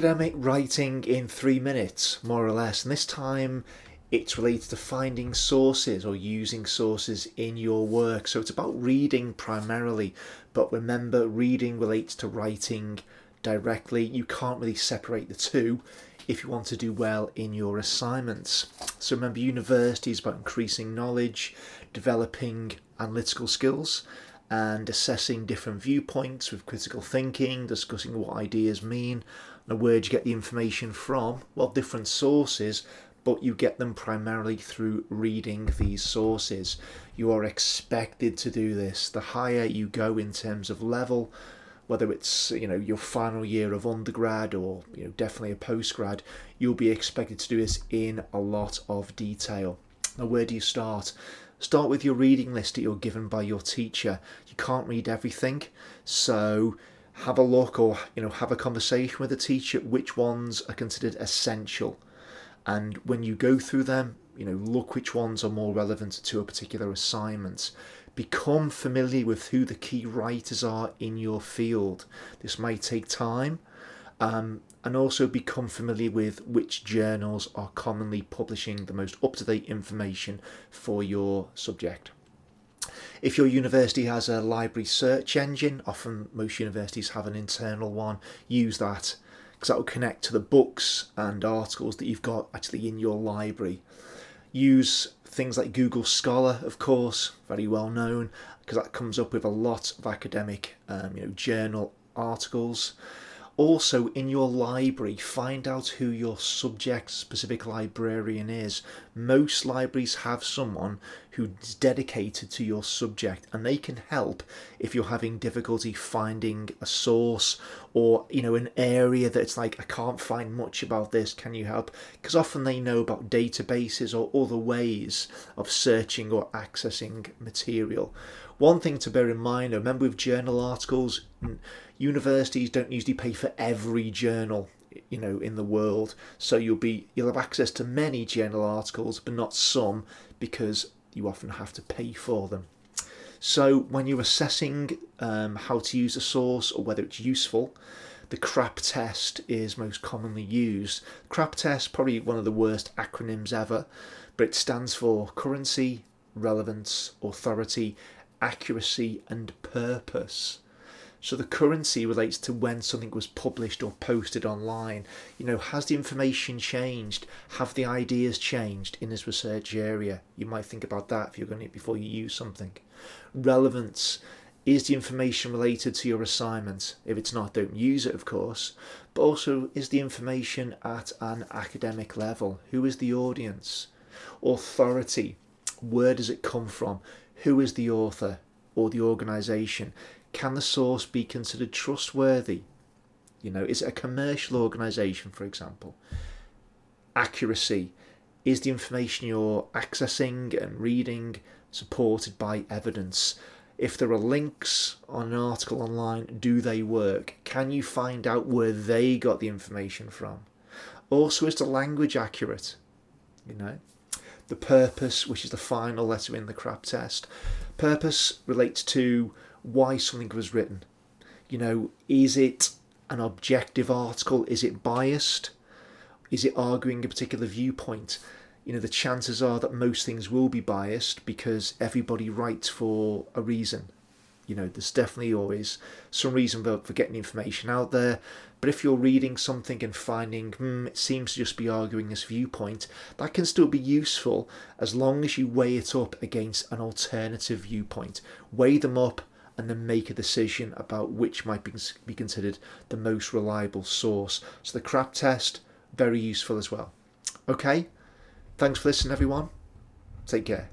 academic writing in three minutes, more or less, and this time it's related to finding sources or using sources in your work. So it's about reading primarily, but remember, reading relates to writing directly. You can't really separate the two if you want to do well in your assignments. So remember, university is about increasing knowledge, developing analytical skills, and assessing different viewpoints with critical thinking, discussing what ideas mean, and where do you get the information from? Well, different sources, but you get them primarily through reading these sources. You are expected to do this. The higher you go in terms of level, whether it's you know your final year of undergrad or you know definitely a postgrad, you'll be expected to do this in a lot of detail. Now, where do you start? Start with your reading list that you're given by your teacher. You can't read everything, so have a look or you know have a conversation with the teacher which ones are considered essential. And when you go through them you know look which ones are more relevant to a particular assignment. Become familiar with who the key writers are in your field. This may take time um, and also become familiar with which journals are commonly publishing the most up-to-date information for your subject if your university has a library search engine often most universities have an internal one use that because that will connect to the books and articles that you've got actually in your library. Use things like Google Scholar, of course, very well known, because that comes up with a lot of academic, um, you know, journal articles. Also, in your library, find out who your subject specific librarian is. Most libraries have someone who's dedicated to your subject and they can help if you're having difficulty finding a source or you know an area that's like I can't find much about this can you help because often they know about databases or other ways of searching or accessing material one thing to bear in mind remember with journal articles universities don't usually pay for every journal you know in the world. So you'll be you'll have access to many journal articles but not some because you often have to pay for them. So when you're assessing um, how to use a source or whether it's useful the CRAP test is most commonly used. CRAP test probably one of the worst acronyms ever but it stands for currency relevance authority accuracy and purpose so the currency relates to when something was published or posted online. You know, has the information changed? Have the ideas changed in this research area? You might think about that if you're going to before you use something. Relevance is the information related to your assignment? If it's not, don't use it, of course. But also, is the information at an academic level? Who is the audience? Authority. Where does it come from? Who is the author or the organisation? Can the source be considered trustworthy? You know, is it a commercial organisation, for example? Accuracy. Is the information you're accessing and reading supported by evidence? If there are links on an article online, do they work? Can you find out where they got the information from? Also, is the language accurate? You know, the purpose, which is the final letter in the CRAP test. Purpose relates to why something was written. You know, is it an objective article? Is it biased? Is it arguing a particular viewpoint? You know, the chances are that most things will be biased because everybody writes for a reason. You know, there's definitely always some reason for, for getting information out there. But if you're reading something and finding, hmm, it seems to just be arguing this viewpoint, that can still be useful as long as you weigh it up against an alternative viewpoint. Weigh them up and then make a decision about which might be, be considered the most reliable source. So the CRAP test, very useful as well. Okay, thanks for listening, everyone. Take care.